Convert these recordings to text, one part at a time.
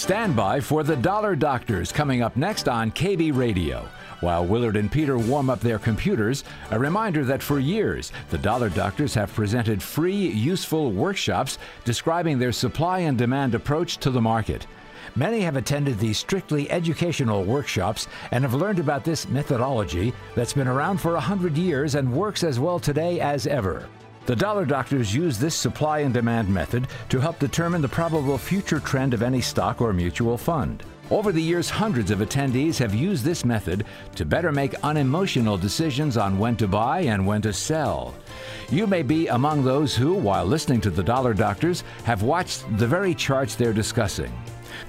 Stand by for the Dollar Doctors coming up next on KB Radio. While Willard and Peter warm up their computers, a reminder that for years, the Dollar Doctors have presented free, useful workshops describing their supply and demand approach to the market. Many have attended these strictly educational workshops and have learned about this methodology that's been around for a hundred years and works as well today as ever. The dollar doctors use this supply and demand method to help determine the probable future trend of any stock or mutual fund. Over the years, hundreds of attendees have used this method to better make unemotional decisions on when to buy and when to sell. You may be among those who, while listening to the dollar doctors, have watched the very charts they're discussing.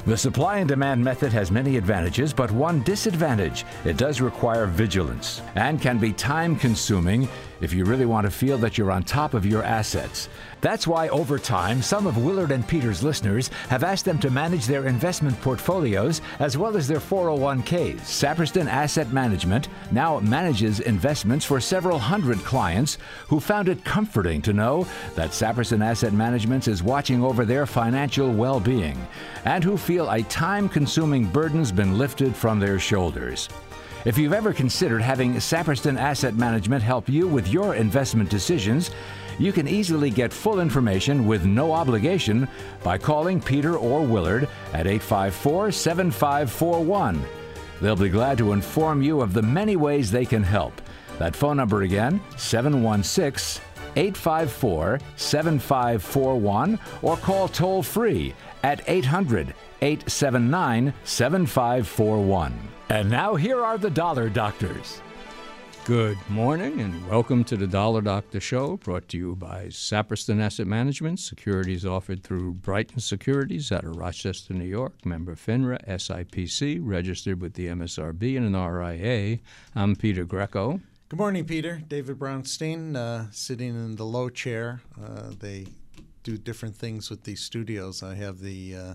The supply and demand method has many advantages, but one disadvantage it does require vigilance and can be time consuming if you really want to feel that you're on top of your assets. That's why over time, some of Willard and Peter's listeners have asked them to manage their investment portfolios as well as their 401ks. Saperston Asset Management now manages investments for several hundred clients who found it comforting to know that Saperston Asset Management is watching over their financial well being and who feel a time consuming burden's been lifted from their shoulders. If you've ever considered having Saperston Asset Management help you with your investment decisions, you can easily get full information with no obligation by calling Peter or Willard at 854 7541. They'll be glad to inform you of the many ways they can help. That phone number again, 716 854 7541, or call toll free at 800 879 7541. And now here are the Dollar Doctors. Good morning and welcome to the Dollar Doctor Show, brought to you by Saperston Asset Management. Securities offered through Brighton Securities out of Rochester, New York. Member FINRA, SIPC, registered with the MSRB and an RIA. I'm Peter Greco. Good morning, Peter. David Brownstein, uh, sitting in the low chair. Uh, they do different things with these studios. I have the uh,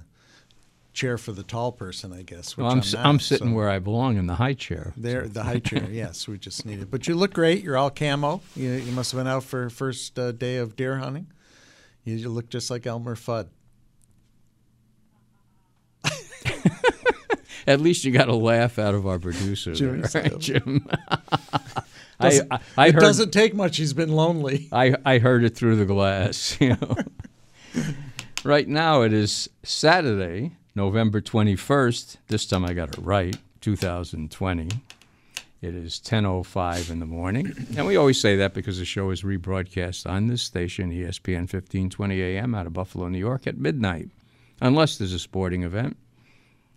chair for the tall person, I guess. Well, I'm, I'm, not, I'm, sitting so where I belong in the high chair. There, the high chair. Yes, we just need it. But you look great. You're all camo. You, you must have been out for first uh, day of deer hunting. You, you look just like Elmer Fudd. At least you got a laugh out of our producer, Jim. There, right, Jim? I, I, I, it heard, doesn't take much. He's been lonely. I, I heard it through the glass. You know. right now it is Saturday, November 21st, this time I got it right, 2020. It is 10:05 in the morning, and we always say that because the show is rebroadcast on this station, ESPN 1520 AM, out of Buffalo, New York, at midnight, unless there's a sporting event.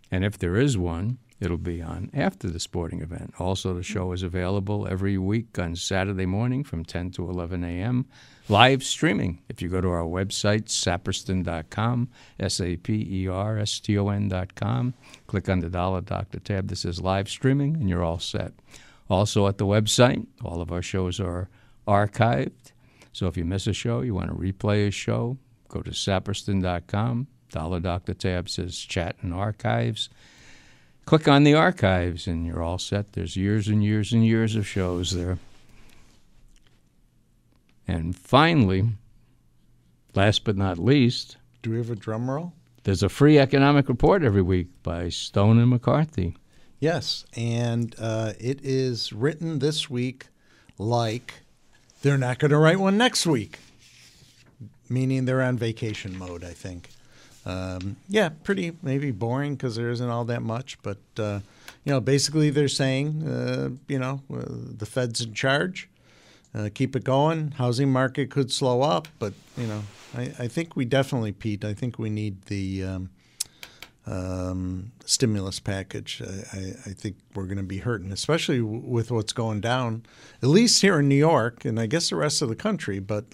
And if there is one, it'll be on after the sporting event. Also, the show is available every week on Saturday morning from 10 to 11 a.m live streaming. If you go to our website, saperston.com, S A P E R S T O N.com, click on the Dollar Doctor tab that says live streaming, and you're all set. Also, at the website, all of our shows are archived. So if you miss a show, you want to replay a show, go to saperston.com. Dollar Doctor tab says chat and archives. Click on the archives, and you're all set. There's years and years and years of shows there. And finally, last but not least, do we have a drum roll? There's a free economic report every week by Stone and McCarthy. Yes, and uh, it is written this week like they're not going to write one next week, meaning they're on vacation mode, I think. Um, yeah, pretty maybe boring because there isn't all that much, but uh, you know, basically they're saying, uh, you know, uh, the Fed's in charge uh, keep it going. Housing market could slow up, but you know, I, I think we definitely, Pete. I think we need the um, um, stimulus package. I, I, think we're going to be hurting, especially with what's going down, at least here in New York, and I guess the rest of the country. But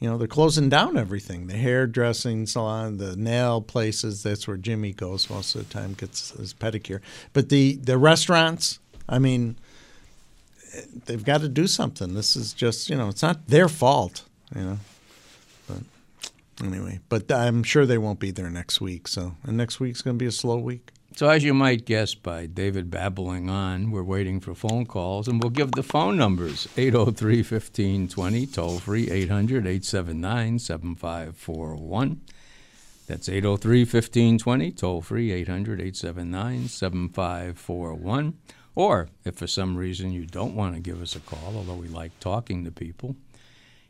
you know, they're closing down everything. The hairdressing salon, the nail places. That's where Jimmy goes most of the time, gets his pedicure. But the the restaurants. I mean they've got to do something. This is just you know it's not their fault, you know. But anyway, but I'm sure they won't be there next week. So and next week's going to be a slow week. So as you might guess by David babbling on, we're waiting for phone calls, and we'll give the phone numbers 803-1520, toll free 800-879-7541. That's 803 1520, toll free 800 879 7541. Or if for some reason you don't want to give us a call, although we like talking to people,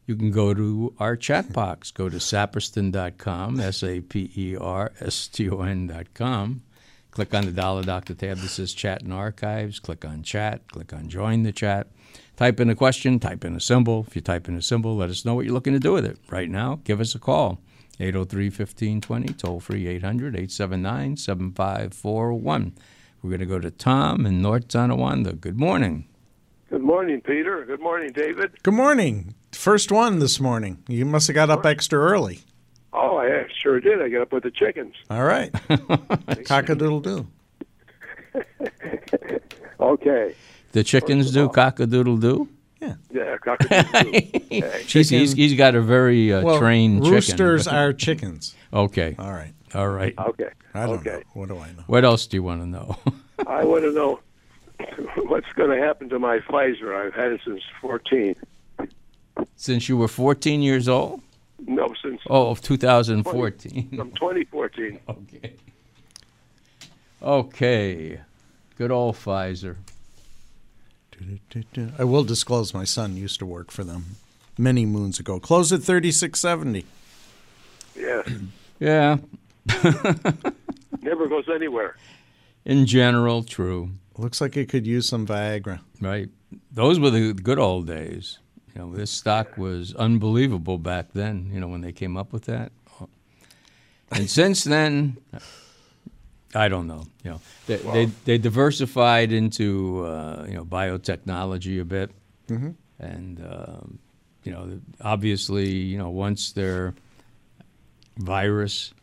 you can go to our chat box. Go to saperston.com, S A P E R S T O N.com. Click on the Dollar Doctor tab that says Chat and Archives. Click on Chat. Click on Join the Chat. Type in a question, type in a symbol. If you type in a symbol, let us know what you're looking to do with it. Right now, give us a call. 803 1520, toll free 800 879 7541. We're going to go to Tom in North Tonawanda. Good morning. Good morning, Peter. Good morning, David. Good morning. First one this morning. You must have got up extra early. Oh, I sure did. I got up with the chickens. All right. Cockadoodle doo. Okay. The chickens do cock a doodle doo? Yeah, Yeah, cock-a-doodle-doo. Okay. He's, he's, he's got a very uh, Well, trained chicken. roosters are chickens. Okay. All right. All right. Okay. I don't okay. know. What do I know? What else do you want to know? I want to know what's going to happen to my Pfizer. I've had it since 14. Since you were 14 years old? No, since Oh, of 2014. from 2014. okay. Okay. Good old Pfizer. I will disclose my son used to work for them many moons ago. Close at 3670. Yes. Yeah. Never goes anywhere. In general, true. Looks like it could use some Viagra. Right. Those were the good old days. You know, this stock was unbelievable back then, you know, when they came up with that. And since then, I don't know. You know, they they, they diversified into uh, you know biotechnology a bit, and um, you know obviously you know once their virus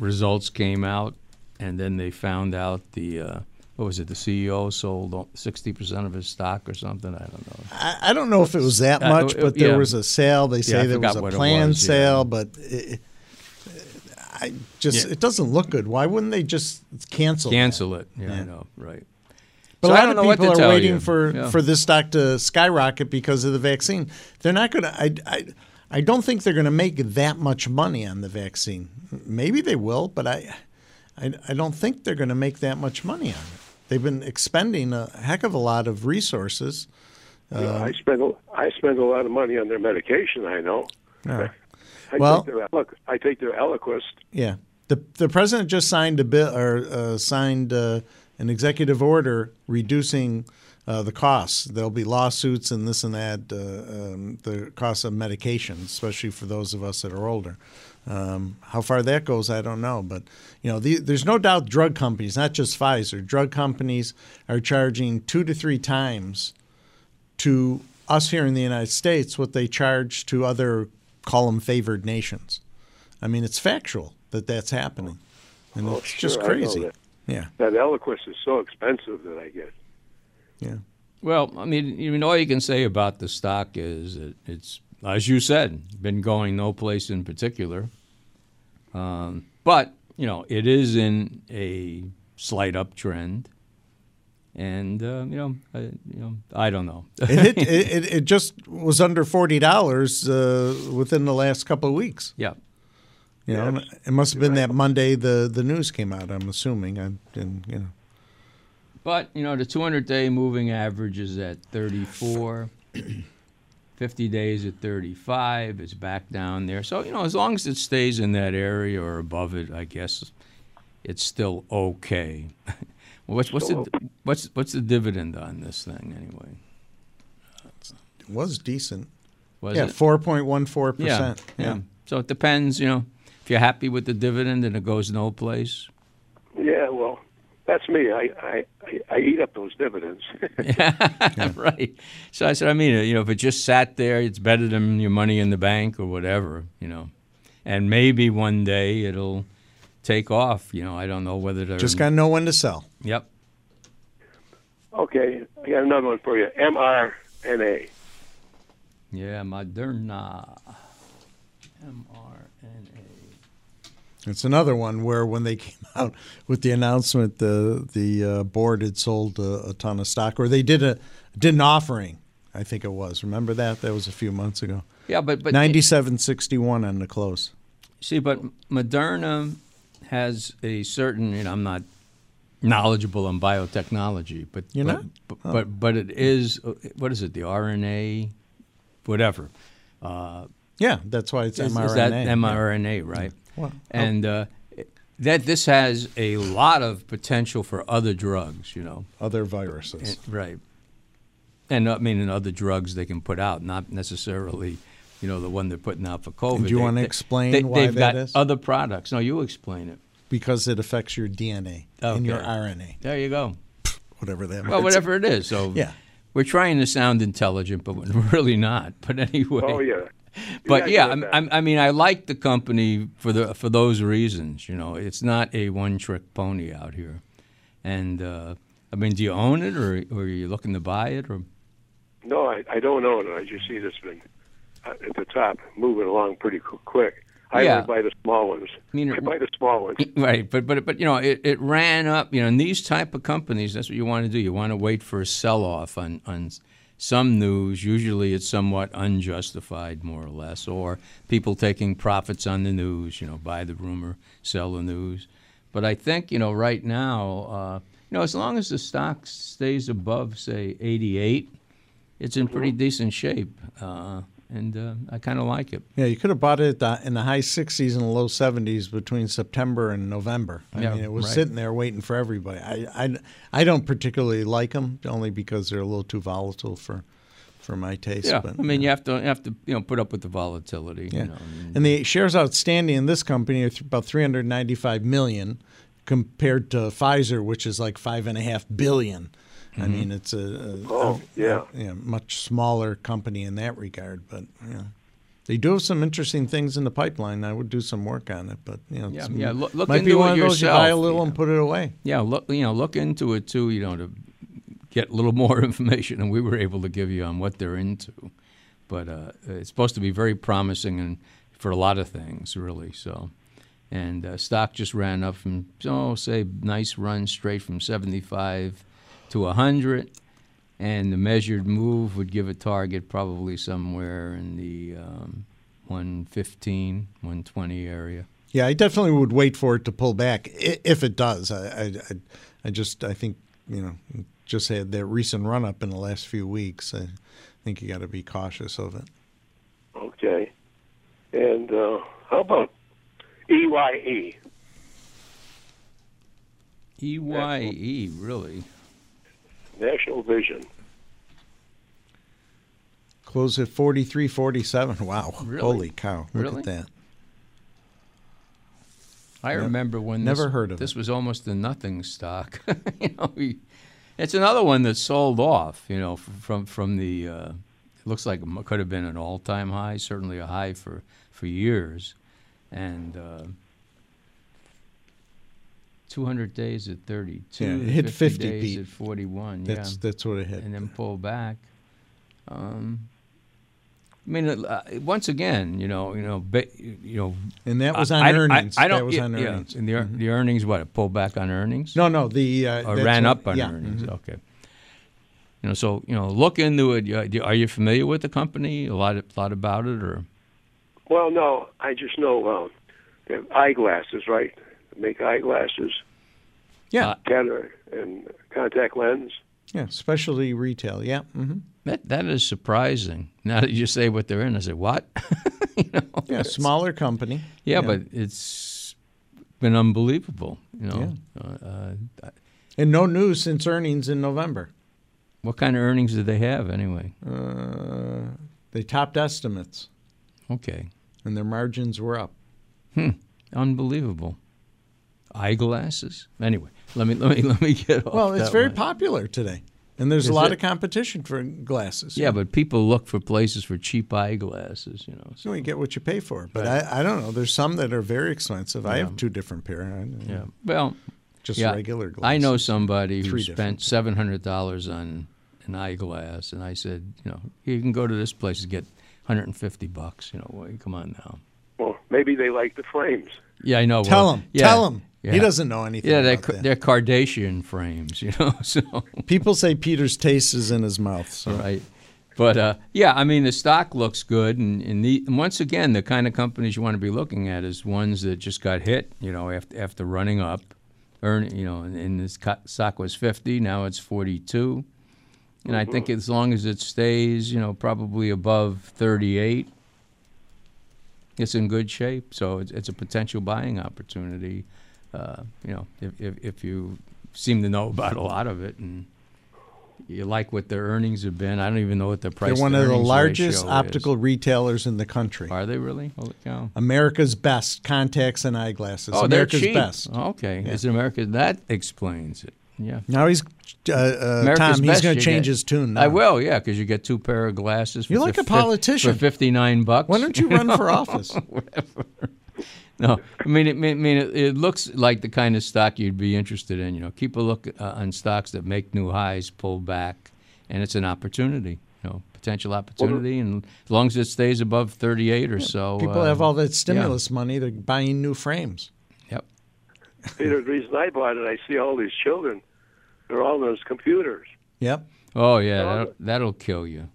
results came out, and then they found out the uh, what was it? The CEO sold sixty percent of his stock or something. I don't know. I, I don't know if it was that Uh, much, but there yeah. was a sale. They say I there was a planned was, yeah. sale, but it, I just Yeah. it doesn't look good. Why wouldn't they just cancel? that? Cancel it. Yeah, Yeah. I know. Right. But So a I lot don't of know what to people are waiting you. for Yeah. for this stock to skyrocket because of the vaccine. They're not going to. I, I I don't think they're going to make that much money on the vaccine. Maybe they will, but I I, I don't think they're going to make that much money on it. They've been expending a heck of a lot of resources. You know, I spend a, I spend a lot of money on their medication. I know. Yeah. I Well- take their I take their Eliquis. Yeah. The the president just signed a bill or uh, signed uh, an executive order reducing uh, the costs. There'll be lawsuits and this and that. Uh, um, the cost of medication, especially for those of us that are older. Um, how far that goes, I don't know. But you know, the, there's no doubt drug companies, not just Pfizer, drug companies are charging two to three times to us here in the United States what they charge to other call them favored nations. I mean, it's factual that that's happening, and Oh, it's just sure, I know crazy. that. Yeah, That Eliquis is so expensive that I get. yeah. Well, I mean, you know, all you can say about the stock is that it's, as you said, been going no place in particular. Um, but you know, it is in a slight uptrend, and uh, you know, I, you know, I don't know. It, it, it it just was under forty dollars uh, within the last couple of weeks. yeah. You know, Yes. it must have been that Monday the the news came out. I'm assuming. I and you know. But, you know, the 200 day moving average is at 34. 50 days at 35. It's back down there. So, you know, as long as it stays in that area or above it, I guess it's still okay. well, what's, what's, the, what's, what's the dividend on this thing anyway? It was decent. Was yeah, it? four point one four Yeah, percent. yeah. So it depends, you know, if you're happy with the dividend and it goes no place. Yeah, well, that's me. I I, I, I eat up those dividends. right. So I said, I mean, you know, if it just sat there, it's better than your money in the bank or whatever, you know. And maybe one day it'll take off. You know, I don't know whether to. Just got to know when to sell. Yep. okay, I got another one for you. mRNA. Yeah, Moderna. mRNA. It's another one where when they came out with the announcement, the the uh, board had sold a, a ton of stock, or they did a did an offering. I think it was. Remember that? That was a few months ago. Yeah, but but Ninety seven sixty one on the close. See, but Moderna has a certain, you know, I'm not knowledgeable on biotechnology, but You're but, not? But, Oh. but but it is what is it? The RNA, whatever. Uh, Yeah, that's why it's is, mRNA. is that mRNA, right? Well, And uh, that this has a lot of potential for other drugs, you know, other viruses. right? And I mean, in other drugs they can put out, not necessarily, you know, the one they're putting out for COVID. And do you They- wanna explain they, why they've that got is? other products? No, you explain it. because it affects your DNA and your RNA, There you go. whatever that Well, means. whatever it is. So Yeah. we're trying to sound intelligent, but we're really not. But anyway. Oh yeah. But Yeah, yeah, I get I'm. I'm, I mean, I like the company for the for those reasons. You know, it's not a one-trick pony out here. And uh, I mean, do you own it, or, or are you looking to buy it, or No, I, I don't own it. I just see this been uh, at the top, moving along pretty quick. I Yeah. only buy the small ones. I mean, I buy the small ones. right? But but but you know, it, it ran up. You know, in these type of companies, that's what you want to do. You want to wait for a sell-off on on some news. Usually, it's somewhat unjustified, more or less, or people taking profits on the news. You know, buy the rumor, sell the news. But I think you know, right now, uh, you know, as long as the stock stays above, say, 88, it's in pretty decent shape, uh, and uh, I kind of like it. Yeah, you could have bought it at the, in the high 60s and low 70s between September and November. I Yeah, mean, it was right. sitting there waiting for everybody. I, I, I don't particularly like them, only because they're a little too volatile for, for my taste. Yeah, but, I mean, you have to you have to you know put up with the volatility. Yeah. You know, I mean, And the shares outstanding in this company are th- about 395 million compared to Pfizer, which is like five and a half billion. I Mm-hmm. mean, it's a, a Oh, a- yeah. yeah, much smaller company in that regard. But yeah, they do have some interesting things in the pipeline. I would do some work on it, but you know, Yeah, yeah, look- look might be into one it of those you buy a little you and put it away. yeah, look you know look into it too. You know to get a little more information than we were able to give you on what they're into. But uh, it's supposed to be very promising and for a lot of things, really. So, and uh, stock just ran up from oh say nice run straight from seventy five to hundred. And the measured move would give a target probably somewhere in the um, 115, 120 area. Yeah, I definitely would wait for it to pull back if it does. I, I, I, I just, I think, you know, just had that recent run up in the last few weeks. I think you got to be cautious of it. Okay. And uh, how about E EYE? EYE, E really? National Vision. Close at 43, 47. Wow. Really? Holy cow. Look Really? at that. I Ne- remember when never this, heard of this it. was almost a nothing stock. you know, we, it's another one that sold off. You know, from from the. Uh, it looks like it could have been an all-time high, certainly a high for for years, and. Uh, 200 days at 32, Yeah, it hit 50, 50 days Pete. at 41, That's yeah, that's what it hit. and then pull back. Um, I mean, uh, once again, you know, you know, ba- you know, And that was on I- I- earnings. I, don't. that was on yeah. earnings. Mm-hmm. And the, ear- the earnings, what? It pulled back on earnings, No, no, the uh, or ran what- up on yeah, earnings. mhm. Okay. You know, so you know, look into it. Are you familiar with the company? A lot, lot about it, or Well, no, I just know uh, they have eyeglasses, right? They make eyeglasses, Yeah, Uh, and contact lens. yeah, specialty retail. Yeah, hmm that that is surprising. Now that you say what they're in, I say what? you know, yeah, smaller company. Yeah, but it's been unbelievable. You know, uh, uh, and no news since earnings in November. what kind of earnings did they have anyway? Uh, they topped estimates, Okay. and their margins were up. Hmm. Unbelievable. Eyeglasses. Anyway, let me let me let me get off. Well, it's that very one. popular today, and there's Is a lot it? of competition for glasses. Yeah, but people look for places for cheap eyeglasses. You know. So you get what you pay for. But I, I don't know. There's some that are very expensive. I have two different pair. I, Yeah. Well, Just yeah, regular glasses. I know somebody who Three spent seven hundred dollars on an eyeglass, and I said, you know, you can go to this place and get 150 bucks. You know, well, come on now. Well, maybe they like the frames. Yeah, I know. Tell well, him. yeah, Tell him. Yeah. He doesn't know anything. Yeah, they're about that. they're Kardashian frames. You know, so People say Peter's taste is in his mouth. So. right. but uh, yeah, I mean the stock looks good, and, and, the, and once again, the kind of companies you want to be looking at is ones that just got hit. You know, after after running up, earn you know, and, and stock was fifty, now it's forty two, and I think as long as it stays, you know, probably above thirty eight, it's in good shape. So it's, it's a potential buying opportunity. Uh, you know, if, if if you seem to know about a lot of it and you like what their earnings have been. I don't even know what the price. They're one of the largest optical retailers in the country. Are they really? Holy cow! America's best contacts and eyeglasses. Oh, America's they're cheap. best. Okay, Yeah. is it America? That explains it. Yeah. Now he's uh, uh, Tom. He's going to change get- his tune. Now. I will, yeah, because you get two pair of glasses. You're like a politician. for fifty nine bucks. Why don't you run for office? No, I mean, it, I mean, it, it looks like the kind of stock you'd be interested in. You know, keep a look uh, on stocks that make new highs, pull back, and it's an opportunity. You know, potential opportunity, and as long as it stays above thirty-eight or so, People uh, have all that stimulus money. They're buying new frames. Yep. Peter, the reason I bought it, I see all these children. They're all on those computers. Yep. Oh yeah, that'll, that'll kill you.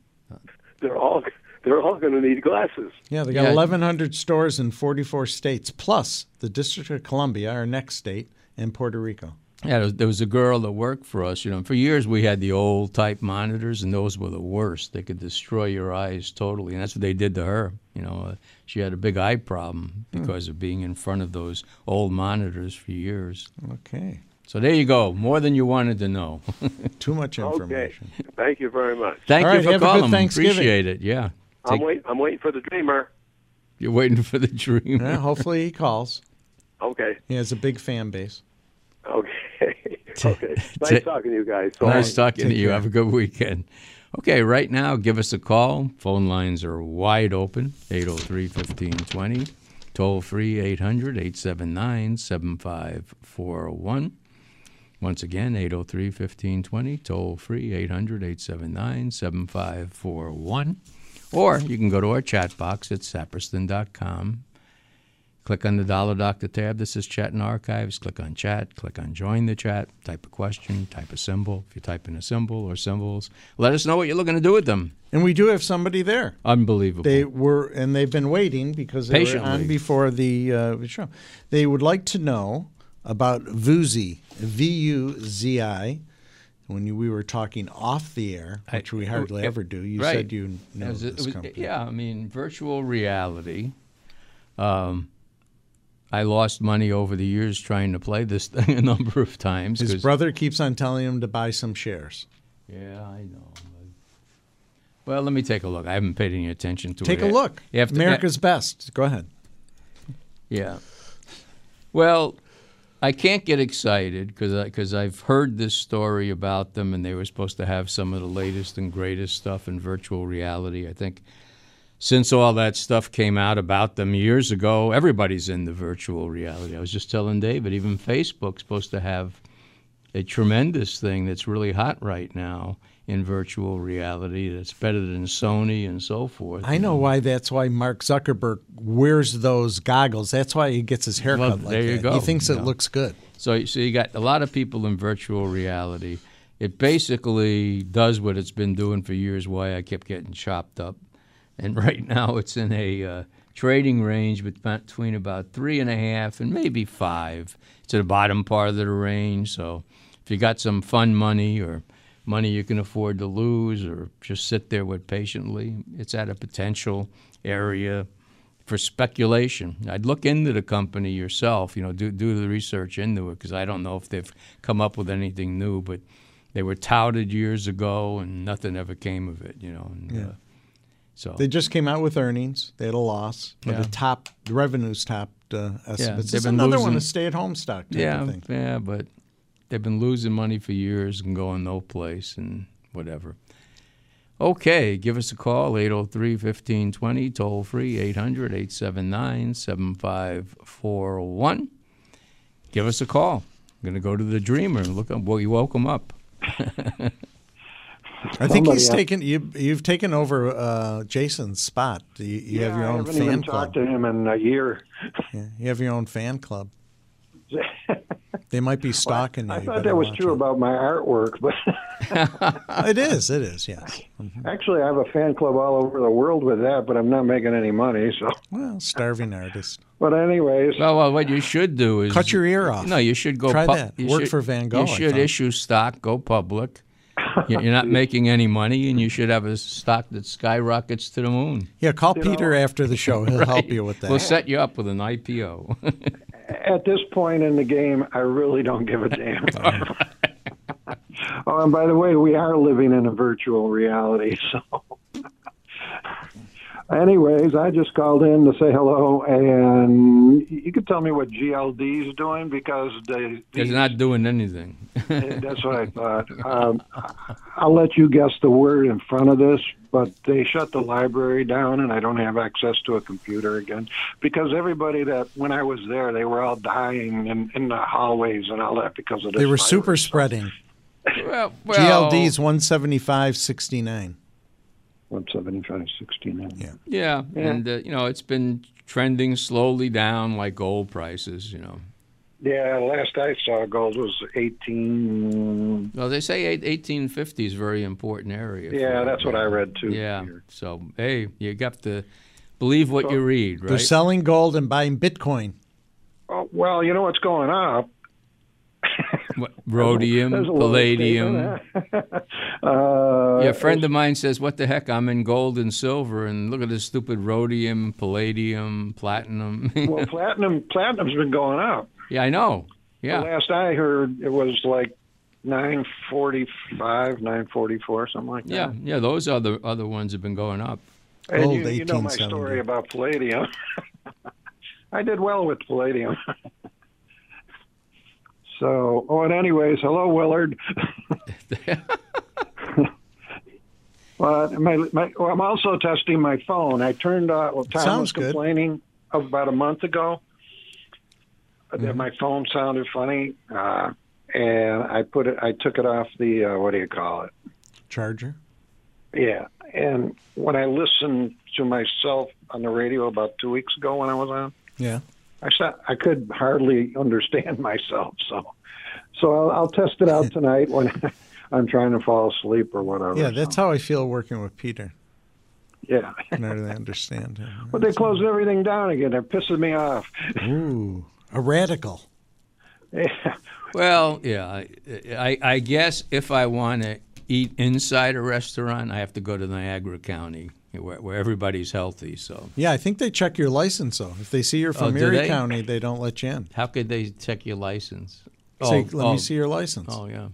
They're all they're all going to need glasses. Yeah, they got Yeah. 1,100 stores in 44 states, plus the District of Columbia, our next state, and Puerto Rico. Yeah, there was, there was a girl that worked for us. You know, for years we had the old type monitors, and those were the worst. They could destroy your eyes totally, and that's what they did to her. You know, uh, she had a big eye problem because of being in front of those old monitors for years. Okay. So there you go, more than you wanted to know. Too much information. Okay. information. Thank you very much. Thank All you right, for have a good calling. Thanksgiving. Appreciate it. Yeah, I'm Take- wait. I'm waiting for the dreamer. you're waiting for the dream. Yeah, hopefully he calls. Okay. He has a big fan base. Okay. okay. Nice talking to you guys. So Nice talking to you. care. Have a good weekend. Okay, right now, give us a call. Phone lines are wide open 803 1520. Toll free 800 879 7541. Once again, 803 1520. Toll free 800 879 7541. Or you can go to our chat box at saperston.com. Click on the Dollar Doctor tab. This is Chat and Archives. Click on Chat. Click on Join the Chat. Type a question. Type a symbol. If you type in a symbol or symbols, let us know what you're looking to do with them. And we do have somebody there. Unbelievable. They were, and they've been waiting because they were on before the uh, show. They would like to know about Vuzi, V U Z I. When you, we were talking off the air, I- which we hardly uh, ever do, you right. said you know As this company. yeah, I mean, virtual reality. Um, I lost money over the years trying to play this thing a number of times. His brother keeps on telling him to buy some shares. Yeah, I know. Well, let me take a look. I haven't paid any attention to it. Take a look. You have to- America's best. Go ahead. Yeah. Well, I can't get excited because because I've heard this story about them, and they were supposed to have some of the latest and greatest stuff in virtual reality. I think since all that stuff came out about them years ago, everybody's in the virtual reality. I was just telling David, even Facebook's supposed to have a tremendous thing that's really hot right now in virtual reality that's better than Sony and so forth. I know why. That's why Mark Zuckerberg wears those goggles. That's why he gets his haircut Well, like there you that. go. He thinks it looks good. So, so you got a lot of people in virtual reality. It basically does what it's been doing for years. Why I kept getting chopped up, and right now it's in a uh, trading range between about three and a half and maybe five. It's at the bottom part of the range. So, if you got some fun money or money you can afford to lose, or just sit there with patiently, it's at a potential area for speculation. I'd look into the company yourself, you know, do do the research into it because I don't know if they've come up with anything new, but they were touted years ago and nothing ever came of it, you know. And, Yeah. uh, so They just came out with earnings. They had a loss, but Yeah. the top the revenues topped uh, estimates. It's been another one, losing- a stay-at-home stock type yeah, of thing. yeah, but they've been losing money for years and going no place and whatever. Okay, give us a call, 803 1520, toll free, 800 879 7541. Give us a call. I'm going to go to the Dreamer and look up. Well, you woke him up. I think he's Somebody- taken you. You've taken over uh, Jason's spot. You, you have your I own haven't fan even club. talked to him in a year. Yeah, you have your own fan club. They might be stalking I you. you thought that was true it. about my artwork, but It is. It is. Yes. Mm-hmm. actually, I have a fan club all over the world with that, but I'm not making any money. So, Well, starving artist. but anyways, Well, well, what you should do is Cut your ear off. No, you should go. Try pu- that. you Work should- for Van Gogh, You should issue stock, go public. You- You're not making any money, and you should have a stock that skyrockets to the moon. Yeah, call Peter after the show. He'll help you with that. We'll set you up with an IPO. at this point in the game, I really don't give a damn. oh, and by the way, we are living in a virtual reality, so. Anyways, I just called in to say hello, and you could tell me what GLD is doing because they, It's not doing anything. that's what I thought. Um, I'll let you guess the word in front of this, but they shut the library down, and I don't have access to a computer again because everybody that when I was there, they were all dying in, in the hallways and all that because of this. They were virus. super spreading. well, well, GLD's 175.69. One seventy five sixty nine. Yeah. Yeah, and uh, you know it's been trending slowly down like gold prices. You know, Yeah, last I saw, gold was eighteen. well they say eight- 1850 is a very important area. Yeah, that's what I read too. Yeah, here. so hey, you got to believe what you read, right? They're selling gold and buying Bitcoin. Oh, well, you know what's going up. What, rhodium, There's a little palladium. statement. uh, Yeah, a friend of mine says, "What the heck? I'm in gold and silver, and look at this stupid rhodium, palladium, platinum." well, platinum platinum's been going up. yeah, I know. The Yeah, last I heard, it was like nine forty five, nine forty four, something like that. yeah, yeah. Those other other ones have been going up. And Gold, you, you know my story about palladium. I did well with palladium. So, oh, and anyways, hello, Willard. But my, my, well, I'm also testing my phone. I turned uh, well, Tom Sounds was good. complaining about a month ago that Mm-hmm. my phone sounded funny, uh, and I put it. I took it off the uh, what do you call it? Charger. Yeah, and when I listened to myself on the radio about two weeks ago when I was on, Yeah. I said I could hardly understand myself. So, so I'll, I'll test it out tonight when I'm trying to fall asleep or whatever. Yeah, that's how I feel working with Peter. yeah. I don't really understand him. But they closed everything down again. They're pissing me off. Ooh, a radical. Yeah. Well, yeah, I, I, I guess if I want to eat inside a restaurant, I have to go to Niagara County, where, where everybody's healthy. So Yeah, I think they check your license though. If they see you're Oh, from do Erie they? County, they don't let you in. how could they check your license? Say, oh, let oh, me see your license. Oh, yeah.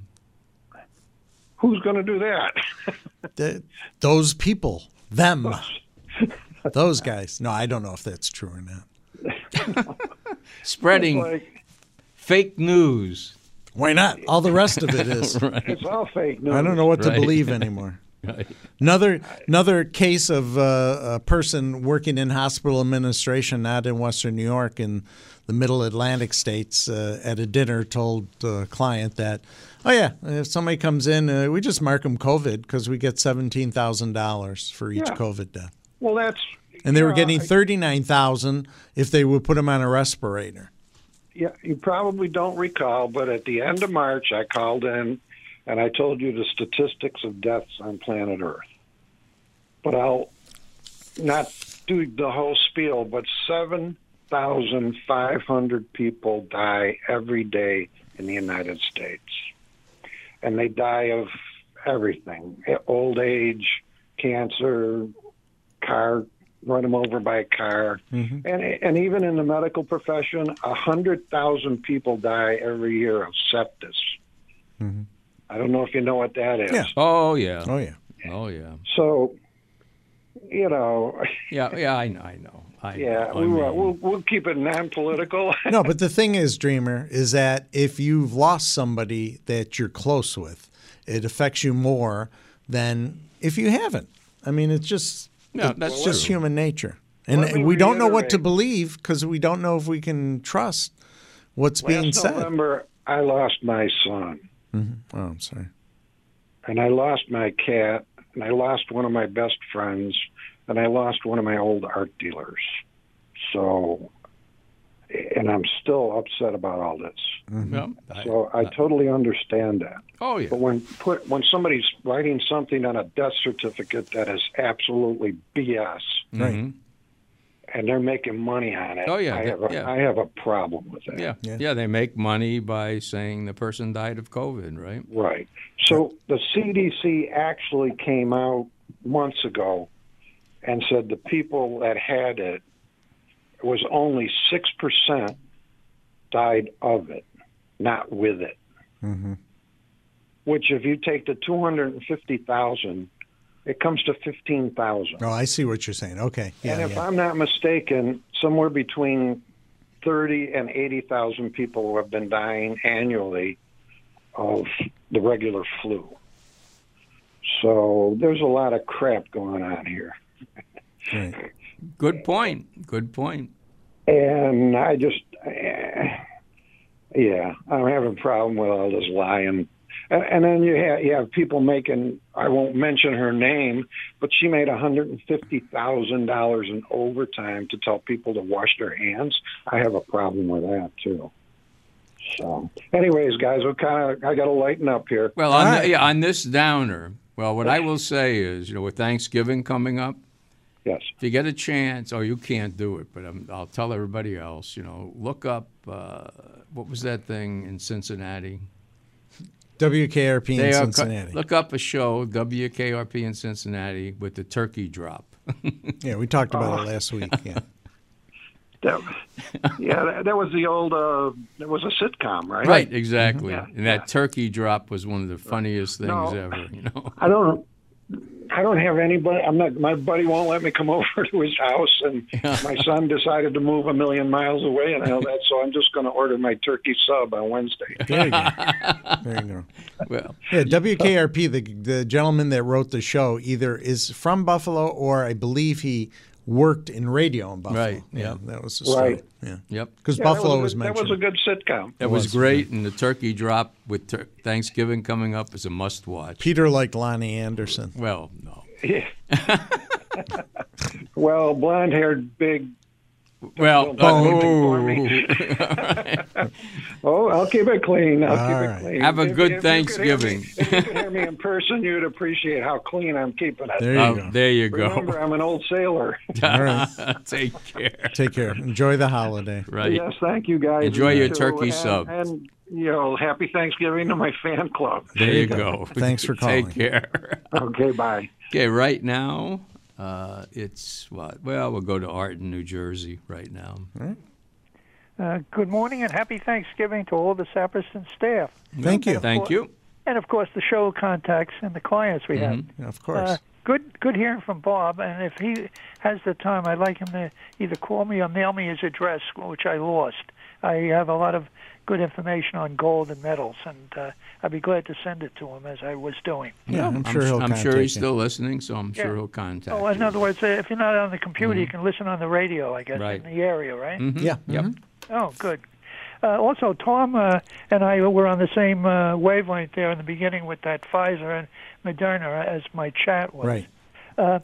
Who's going to do that? Th- those people, them, those guys. No, I don't know if that's true or not. Spreading like fake news. Why not? All the rest of it is. it's all fake news. I don't know what to believe anymore. Right. Another another case of uh, a person working in hospital administration, not in Western New York, in the Middle Atlantic states, uh, at a dinner, told a client that, oh yeah, if somebody comes in, uh, we just mark them COVID because we get seventeen thousand dollars for each Yeah. COVID death, Well, that's and they were getting I- thirty nine thousand if they would put them on a respirator. yeah. You probably don't recall, but at the end of March, I called in and I told you the statistics of deaths on planet Earth. But I'll not do the whole spiel. But seven thousand five hundred people die every day in the United States, and they die of everything: old age, cancer, car run them over by a car, mm-hmm. and and even in the medical profession, a hundred thousand people die every year of sepsis. Mm-hmm. I don't know if you know what that is. Yeah. Oh, yeah. Oh yeah, Oh, yeah. So, you know, Yeah, yeah, I know. I know. I yeah, we, will we'll we'll keep it non-political. no, but the thing is, Dreamer, is that if you've lost somebody that you're close with, it affects you more than if you haven't. I mean, it's just Yeah, it's that's just true. human nature, and Let me we don't know what to believe because we don't know if we can trust what's being Last said. November, I lost my son, Oh, I'm sorry. and I lost my cat, and I lost one of my best friends, and I lost one of my old art dealers. So, and I'm still upset about all this. Yep. I- So I totally understand that. oh yeah. But when put when somebody's writing something on a death certificate that is absolutely BS Right. Mhm. And they're making money on it, Oh, yeah, I that- have a, yeah. I have a problem with that. Yeah. Yeah. yeah, They make money by saying the person died of COVID, right? Right. So the CDC actually came out months ago and said the people that had it was only six percent died of it, not with it. Mhm. Which, if you take the two hundred and fifty thousand, it comes to fifteen thousand. Oh, I see what you're saying. Okay. Yeah. and if yeah. I'm not mistaken, somewhere between thirty and eighty thousand people have been dying annually of the regular flu. So there's a lot of crap going on here. Right. Good point. Good point. And I just, eh, yeah, I'm having a problem with all this lying. And, and then you have, you have people making, I won't mention her name, but she made $150,000 in overtime to tell people to wash their hands. I have a problem with that, too. So, anyways, guys, we kind of, I got to lighten up here. Well, All on, right. the, yeah, on this downer, well, what I will say is, you know, with Thanksgiving coming up, Yes. if you get a chance, oh, you can't do it, but i I'll tell everybody else, you know, look up uh, what was that thing in Cincinnati? WKRP in They are co- Cincinnati. look up a show, WKRP in Cincinnati, with the turkey drop. yeah, we talked about Oh. it last week. Yeah. That, yeah, that, that was the old, uh, it was a sitcom, right? Right, exactly. Yeah, and that yeah. turkey drop was one of the funniest things No. ever, you know. I don't. I don't have anybody. I'm not. My buddy won't let me come over to his house, and my son decided to move a million miles away and all that. So I'm just going to order my turkey sub on Wednesday. There you go. There you go. Well, Yeah, WKRP, the the gentleman that wrote the show, either is from Buffalo or I believe he worked in radio in Buffalo. Right, Yeah, yeah. that was the story. Right. Yeah, yep. because Yeah, Buffalo was, was, good, mentioned. That was a good sitcom. That was, was, great, and the turkey drop with tur- Thanksgiving coming up is a must-watch. Peter liked Loni Anderson. Well, no. Yeah. well, blonde-haired, big. Well, Boom. oh. Oh, I'll keep it clean. I'll All keep right. it clean. Have a If- good if you could hear me- Thanksgiving. If you could hear me in person, you'd appreciate how clean I'm keeping it. There you Oh, go. there you Remember, go. I'm an old sailor. All right. Take care. Take care. Enjoy the holiday. Right. Yes, thank you guys. Enjoy You your too. turkey and, sub. And you know, happy Thanksgiving to my fan club. There you go. Thanks for calling. Take care. Okay, bye. Okay, right now, uh, it's what? Well, we'll go to Art in New Jersey right now. Uh, good morning and happy Thanksgiving to all the Saperston staff. Thank you. Thank you. And of course, the show contacts and the clients we have. Of course. Uh, good, good hearing from Bob. And if he has the time, I'd like him to either call me or mail me his address, which I lost. I have a lot of good information on gold and metals, and uh, I'd be glad to send it to him as I was doing. yeah, I'm sure I'm, he'll I'm sure he's you. still listening, so I'm sure he'll contact Oh, in you. other words, uh, if you're not on the computer, you can listen on the radio, I guess, Right. in the area, right? Mhm. Yeah. Yep. mhm. Oh, good. Uh, also, Tom uh, and I were on the same uh, wavelength there in the beginning with that Pfizer and Moderna, as my chat was. Right. Uh,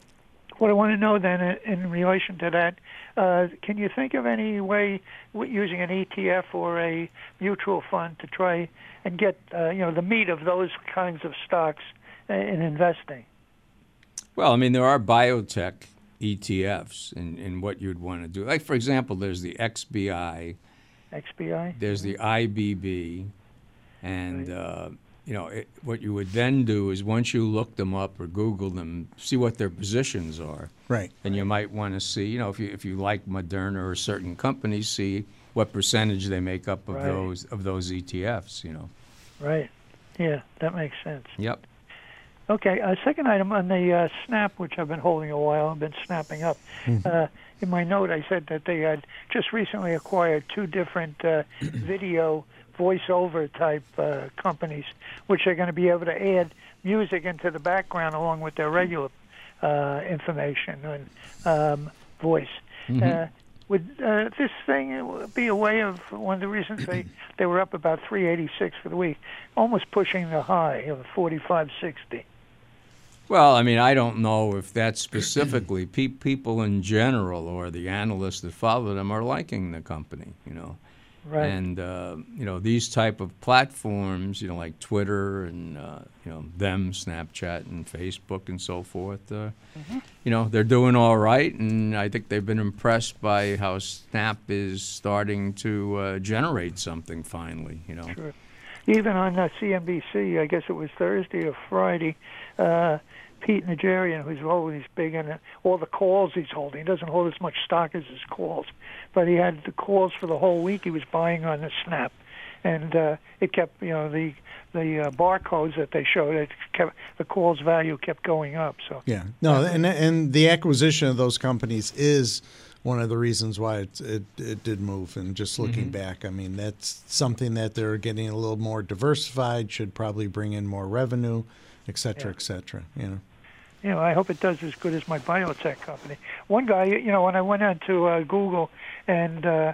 what I want to know then, in, relation to that, uh, can you think of any way using an ETF or a mutual fund to try and get uh, you know the meat of those kinds of stocks in investing? Well, I mean, there are biotech ETFs in, in what you'd want to do. Like, for example, there's the XBI, XBI. there's the IBB, and uh, you know it, what you would then do is once you look them up or Google them, see what their positions are, Right. and you might want to see, you know, if you if you like Moderna or certain companies, see what percentage they make up of Right. those of those ETFs. You know. Right. Yeah, that makes sense. Yep. Okay, uh, second item on the uh, snap, which I've been holding a while, I've been snapping up. Uh, in my note, I said that they had just recently acquired two different uh, video voiceover type uh, companies, which are going to be able to add music into the background along with their regular uh, information and um, voice. Uh, would uh, this thing be a way of one of the reasons they they were up about 386 for the week, almost pushing the high of 4560? Well, I mean, I don't know if that's specifically pe- people in general or the analysts that follow them are liking the company. You know, Right. And uh, you know these type of platforms, you know, like Twitter and uh, you know them, Snapchat and Facebook and so forth. Uh, You know they're doing all right, and I think they've been impressed by how Snap is starting to uh, generate something finally. You know. Sure. Even on uh, CNBC, I guess it was Thursday or Friday, uh, Pete Najarian, who's always big in it, all the calls he's holding. He doesn't hold as much stock as his calls, but he had the calls for the whole week. He was buying on the Snap, and uh, it kept, you know, the the uh, barcodes that they showed, it kept the calls value kept going up. So Yeah. No, and and the acquisition of those companies is one of the reasons why it it, it did move. And just looking back, I mean, that's something that they're getting a little more diversified. Should probably bring in more revenue, et cetera, Yeah. et cetera. You know. you know, I hope it does as good as my biotech company. One guy, you know, when I went onto uh, Google and uh,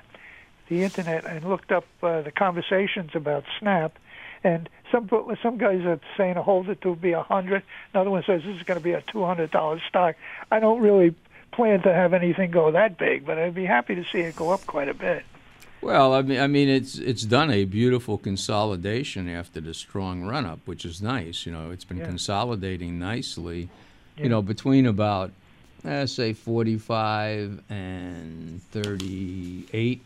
the internet and looked up uh, the conversations about Snap, and some some guys are saying to hold it to be a hundred. Another one says this is going to be a two hundred dollar stock. I don't really plan to have anything go that big, but I'd be happy to see it go up quite a bit. Well, I mean, I mean, it's it's done a beautiful consolidation after the strong run up, which is nice. You know, it's been Yeah. consolidating nicely. Yeah. You know, between about eh, say forty five and thirty eight,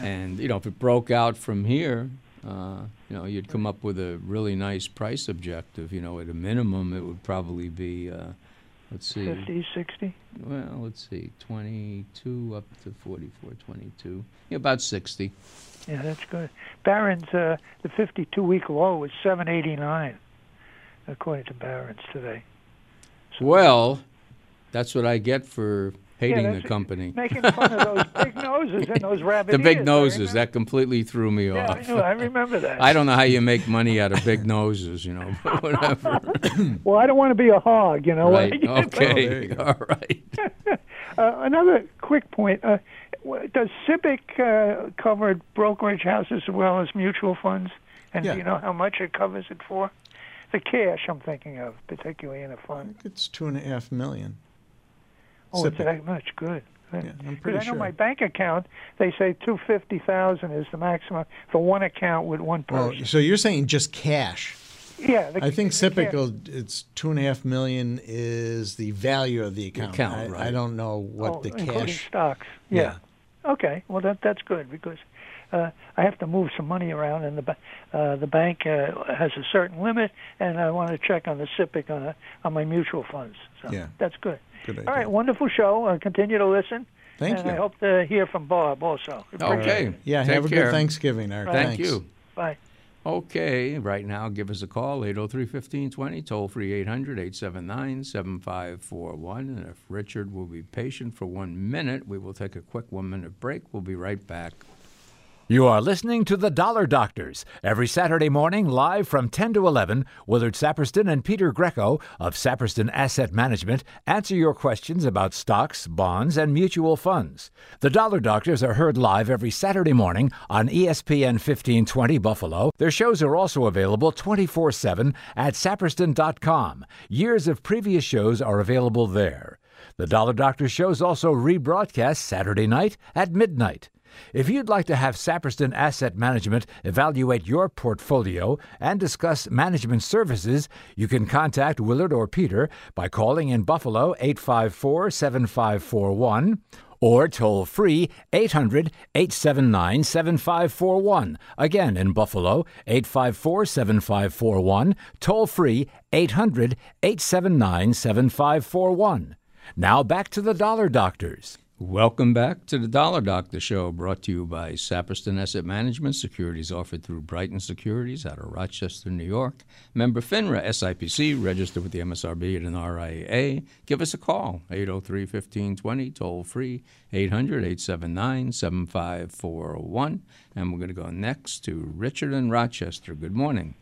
and you know, if it broke out from here, uh, you know, you'd come up with a really nice price objective. You know, at a minimum, it would probably be. Uh, Let's see. Fifty, sixty. Well, let's see. 22 up to 44, 22. Yeah, about 60. Yeah, that's good. Barron's uh, the fifty-two week low was seven eighty-nine, according to Barron's today. Well, that's what I get for hating the company. making fun of those big noses and those rabbit The big ears, noses, that completely threw me Yeah, I, off. knew, I remember that. I don't know how you make money out of big noses, you know, but whatever. well, I don't want to be a hog, you know. right. You know? Okay. All right. Uh, another quick point: uh, Does SIPC uh, cover brokerage houses as well as mutual funds? And Yeah. do you know how much it covers it for? The cash I'm thinking of, particularly in a fund. think it's two and a half million. Oh, it's SIPC. that much. Good. Good. Yeah, I'm 'Cause pretty I know sure. my bank account. They say two fifty thousand is the maximum for one account with one Well, person. so you're saying just cash? yeah, the, I think the cash. typical it's two and a half million is the value of the account. account, I, I don't know what oh, the including cash. stocks. Yeah. Okay. Well, that that's good because uh, I have to move some money around, and the ba- uh, the bank uh, has a certain limit, and I want to check on the SIPC on a, on my mutual funds. So Yeah. that's good. Good idea. right, wonderful show. Uh, continue to listen. Thank and you. I hope to hear from Bob also. Okay. it. Yeah, Take have a care. good Thanksgiving, Art. Thank Thanks. you. Bye. Okay, right now, give us a call, 803 1520, toll free 800 879 7541. And if Richard will be patient for one minute, we will take a quick one minute break. We'll be right back. You are listening to the Dollar Doctors every Saturday morning live from 10 to 11. Willard Saperston and Peter Greco of Saperston Asset Management answer your questions about stocks, bonds, and mutual funds. The Dollar Doctors are heard live every Saturday morning on ESPN 1520 Buffalo. Their shows are also available 24 7 at saperston.com. Years of previous shows are available there. The Dollar Doctor shows also rebroadcast Saturday night at midnight. If you'd like to have Saperston Asset Management evaluate your portfolio and discuss management services, you can contact Willard or Peter by calling in Buffalo 854 7541 or toll free 800 879 7541. Again, in Buffalo, 854 7541, toll free 800 879 7541. Now back to the Dollar Doctors. Welcome back to the Dollar Doctor Show, brought to you by Saperston Asset Management. Securities offered through Brighton Securities out of Rochester, New York. Member FINRA, SIPC, registered with the MSRB and an RIA. Give us a call, 803 1520, toll free, 800 879 7541. And we're going to go next to Richard in Rochester. Good morning.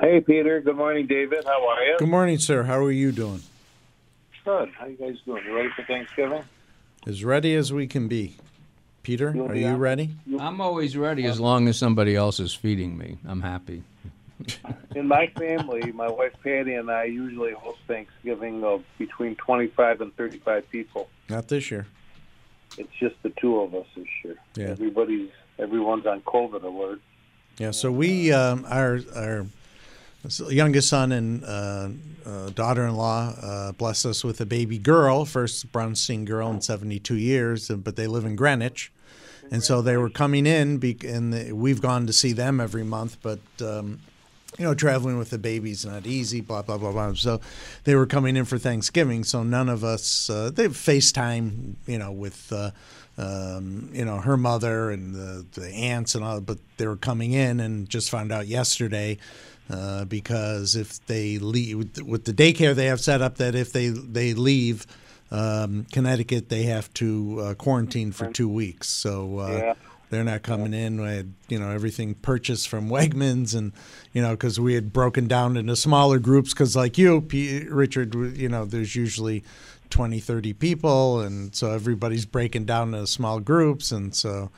Hey, Peter. Good morning, David. How are you? Good morning, sir. How are you doing? Good. How you guys doing? You ready for Thanksgiving? As ready as we can be. Peter, You'll are be you out. ready? I'm always ready as long as somebody else is feeding me. I'm happy. In my family, my wife Patty and I usually host Thanksgiving of between 25 and 35 people. Not this year. It's just the two of us this year. Yeah. Everybody's everyone's on COVID alert. Yeah, so we, um, our our youngest son and uh, uh, daughter-in-law uh, blessed us with a baby girl, first Brownstein girl in 72 years, but they live in Greenwich, and so they were coming in, be- and the, we've gone to see them every month, but. Um, you know, traveling with the baby's not easy, blah, blah, blah, blah. So they were coming in for Thanksgiving. So none of us, uh, they FaceTime, you know, with, uh, um, you know, her mother and the, the aunts and all, but they were coming in and just found out yesterday uh, because if they leave with the- daycare they have set up that if they, they leave um, Connecticut, they have to uh, quarantine for two weeks. So, uh, Yeah. they're not coming in. We had, you know, everything purchased from Wegmans, and you know, because we had broken down into smaller groups. Because like you, P- Richard, you know, there's usually 20, 30 people, and so everybody's breaking down into small groups, and so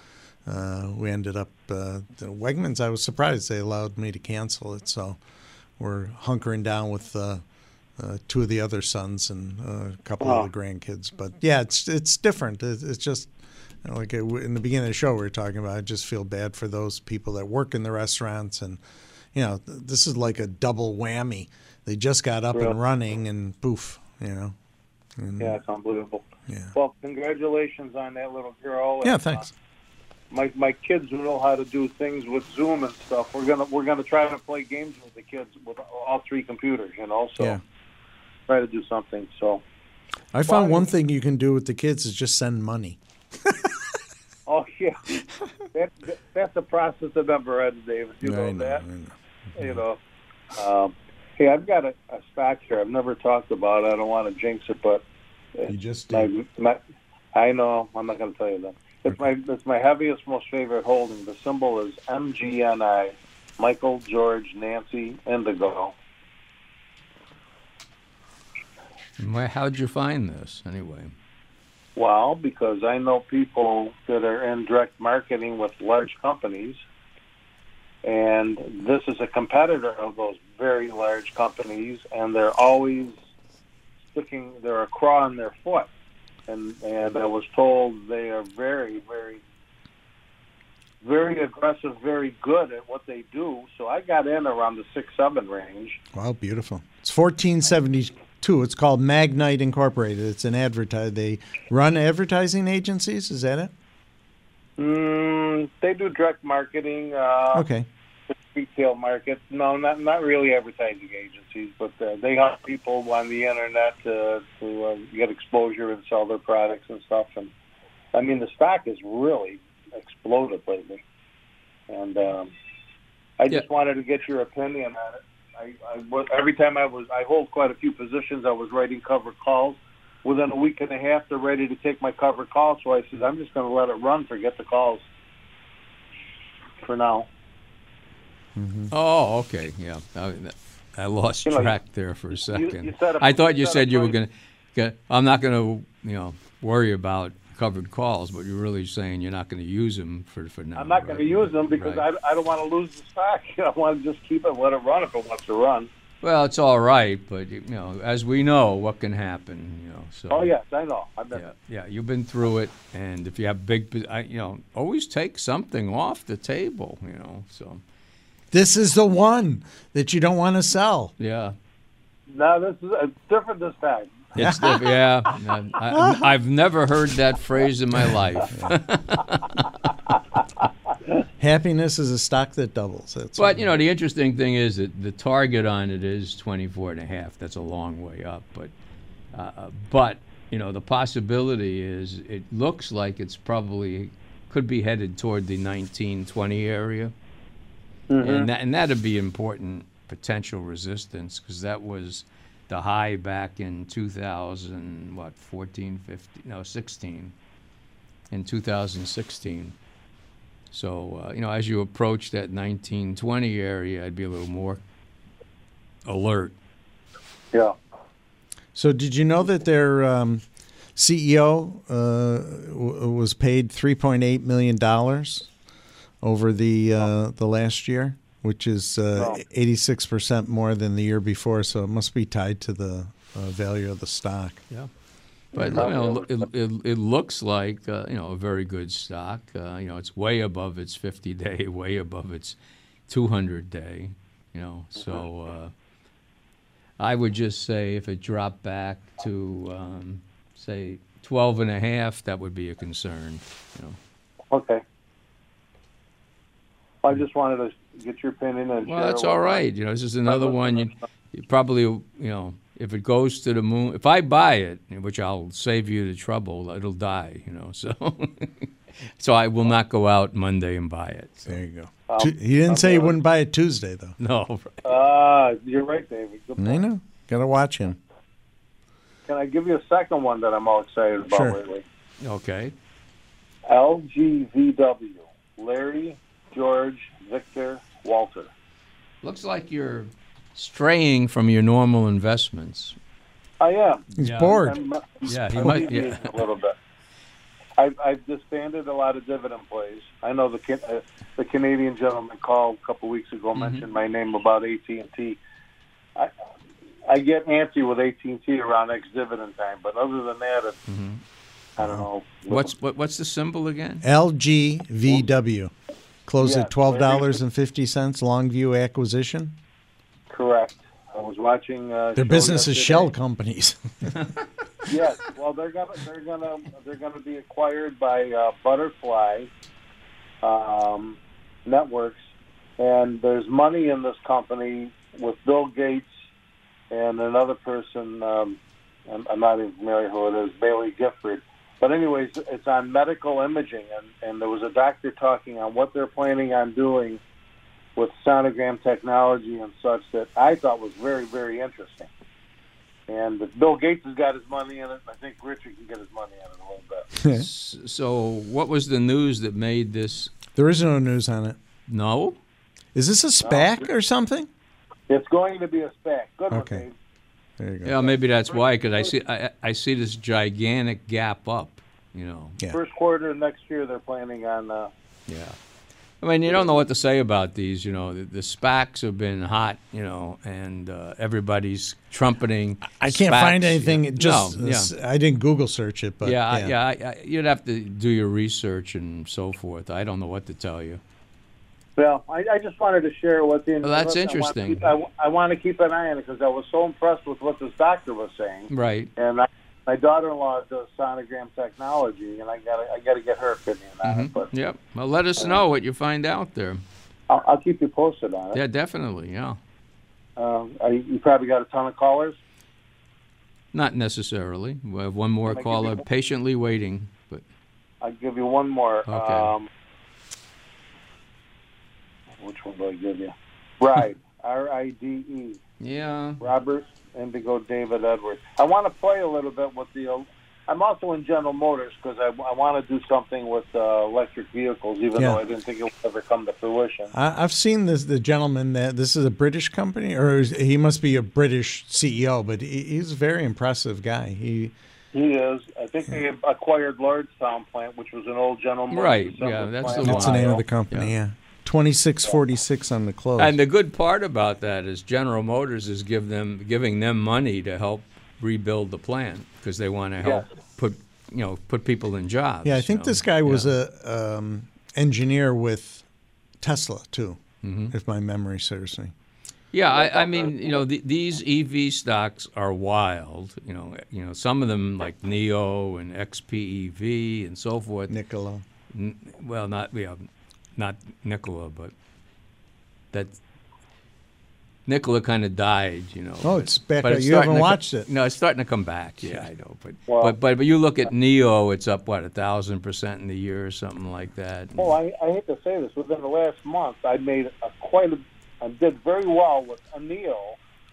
uh, we ended up uh, the Wegmans. I was surprised they allowed me to cancel it, so we're hunkering down with. Uh, uh, two of the other sons and uh, a couple of the grandkids, but yeah, it's it's different. It's, it's just you know, like uh, in the beginning of the show, we were talking about. I just feel bad for those people that work in the restaurants, and you know, this is like a double whammy. They just got up Real. and running, and poof, you know. And, Yeah, it's unbelievable. yeah. Well, congratulations on that little girl. Yeah, And, thanks. My my kids who know how to do things with Zoom and stuff. We're gonna we're gonna try to play games with the kids with all three computers. You know, so Yeah. try to do something. So, I found Well, one thing you can do with the kids is just send money. oh yeah, that, that that's a process I've never had, David. You know, know, that. Know. You know. Um, hey, I've got a, a stock here. I've never talked about. it. I don't want to jinx it, but You just my, did. my, I know. I'm not going to tell you that. It's my it's my heaviest, most favorite holding. The symbol is MGNI, Michael George Nancy Indigo. How'd you find this anyway? Well, because I know people that are in direct marketing with large companies, and this is a competitor of those very large companies, and they're always sticking their craw in their foot. And and I was told they are very, very, very aggressive, very good at what they do. So I got in around the six seven range. Wow, beautiful. It's 1472. It's called Magnite Incorporated. It's an advertise. They run advertising agencies. Is that it? Mm, they do direct marketing. Uh, Okay. Retail market. No, not not really advertising agencies, but uh, they help people on the internet to to uh, get exposure and sell their products and stuff. And I mean, the stock has really exploded lately. And um, I just Yeah. wanted to get your opinion on it. I, I was, every time I was, I hold quite a few positions. I was writing cover calls. Within a week and a half, they're ready to take my cover call. So I said, I'm just going to let it run. Forget the calls for now. Mm-hmm. Oh, okay, yeah. I, I lost You know, track there for a second. you said a- I thought you you said said you were going to. I'm not going to, you know, worry about covered calls, but you're really saying you're not going to use them for for now. I'm not going to use them because Right. I, I don't want to lose the stock. I want to just keep it, let it run if it wants to run. Well, it's all right, but you know, as we know, what can happen, you know. So. Oh yes, I know. I've been. Yeah, yeah, you've been through it, and if you have big, I, you know, always take something off the table, you know. So This is the one that you don't want to sell. yeah, No, this is it's different this time. it's the, yeah. I, I, I've never heard that phrase in my life. Happiness is a stock that doubles. That's But you know, the interesting thing is that the target on it is 24 and a half. That's a long way up, but uh, but you know, the possibility is it looks like it's probably could be headed toward the 19, 20 area, and that, and that'd be important potential resistance because that was the high back in 2000, what 14, 15, no 16, in 2016. So, uh, you know, as you approach that 1920 area, I'd be a little more alert. Yeah. So, did you know that their um, CEO uh, w- was paid three point eight million dollars over the uh, the last year, which is eighty six percent more than the year before? So, it must be tied to the uh, value of the stock. Yeah. But you know, it, it, it looks like uh, you know a very good stock. Uh, you know, it's way above its 50 day, way above its 200 day. You know, so uh, I would just say if it dropped back to um, say 12 and a half, that would be a concern. You know. Okay. I just wanted to get your opinion and Well, that's all right. all. You know, this is another one. You, you probably, you know, if it goes to the moon, if I buy it, which I'll save you the trouble, it'll die. You know, so so I will not go out Monday and buy it. So, There you go. Um, he didn't say he uh, wouldn't buy it Tuesday, though. no, Ah, you're right, David. Good I know. Got to watch him. Can I give you a second one that I'm all excited about Sure. lately? okay. LGVW. Larry, George, Victor, Walter. Looks like you're straying from your normal investments. I am. He's Yeah. bored. I'm, I'm Yeah, he might. deviating Yeah. a little bit. I've, I've disbanded a lot of dividend plays. I know the uh, the Canadian gentleman called a couple weeks ago Mm-hmm. mentioned my name about AT and T. I I get antsy with AT and T around ex dividend time, but other than that, it's, mm-hmm. I don't know. What's what, what's the symbol again? LGVW. Closed Yeah, at twelve dollars and fifty cents. Longview acquisition. correct? I was watching. Uh, Their business is shell companies. Yes, well, they're gonna they're gonna they're gonna be acquired by uh, Butterfly um, Networks, and there's money in this company with Bill Gates and another person. Um, I'm, I'm not even familiar who it is, Baillie Gifford. But anyways, it's on medical imaging, and, and there was a doctor talking on what they're planning on doing with sonogram technology and such that I thought was very very interesting. And if Bill Gates has got his money in it, I think Richard can get his money in it a little bit. S- So, what was the news that made this? there is no news on it. No. Is this a SPAC or something? It's going to be a SPAC. Good one, Okay. Dave. There you go. Yeah, maybe that's why. Because I see I, I see this gigantic gap up. You know. Yeah. First quarter of next year, they're planning on. Uh, Yeah. I mean, you don't know what to say about these. You know, the, the SPACs have been hot. You know, and uh, everybody's trumpeting. I can't SPACs. find anything. It Just no, yeah. I didn't Google search it, but yeah, yeah. I- yeah, I, I, you'd have to do your research and so forth. I don't know what to tell you. Well, I, I just wanted to share with you. Well, that's I want interesting. keep- I, I want to keep an eye on it because I was so impressed with what this doctor was saying. Right. And I, my daughter-in-law does sonogram technology, and I got to I got to get her opinion on it. But Yep. Well, let us know what you find out there. I'll, I'll keep you posted on it. Yeah, definitely. Yeah. Um, I, you probably got a ton of callers. Not necessarily. We have one more Can I give caller patiently waiting, but I'll give you one more. Okay. Um, which one do I give you? Ride. R I D E. yeah. Robert Indigo David Edwards. I want to play a little bit with the. I'm also in General Motors because I, I want to do something with uh, electric vehicles, even Yeah. though I didn't think it would ever come to fruition. I, I've seen this. The gentleman that this is a British company, or is, he must be a British CEO, but he, he's a very impressive guy. He He is. I think they acquired Lordstown plant, which was an old General Motors. Right, yeah, that's plant the in that's the name of the company. Yeah. Yeah, twenty six forty six on the close. And the good part about that is General Motors is give them giving them money to help rebuild the plant because they want to help Yes. put you know put people in jobs. yeah, I think know. this guy was Yeah. a um, engineer with Tesla too, Mm-hmm. if my memory serves me. Yeah, I, I mean, you know, the, these EV stocks are wild. You know, you know, some of them like NIO and XPEV and so forth. Nikola. N- well, not yeah, not Nikola, but that Nikola kind of died. You know. Oh, but- it's back but it's You haven't to co- watched it. No, it's starting to come back. Yeah, I know, but Well- but, but but you look at NIO, it's up what a thousand percent in the year or something like that. Well, I, I hate to say this. Within the last month, I made a quite a, I did very well with a NIO.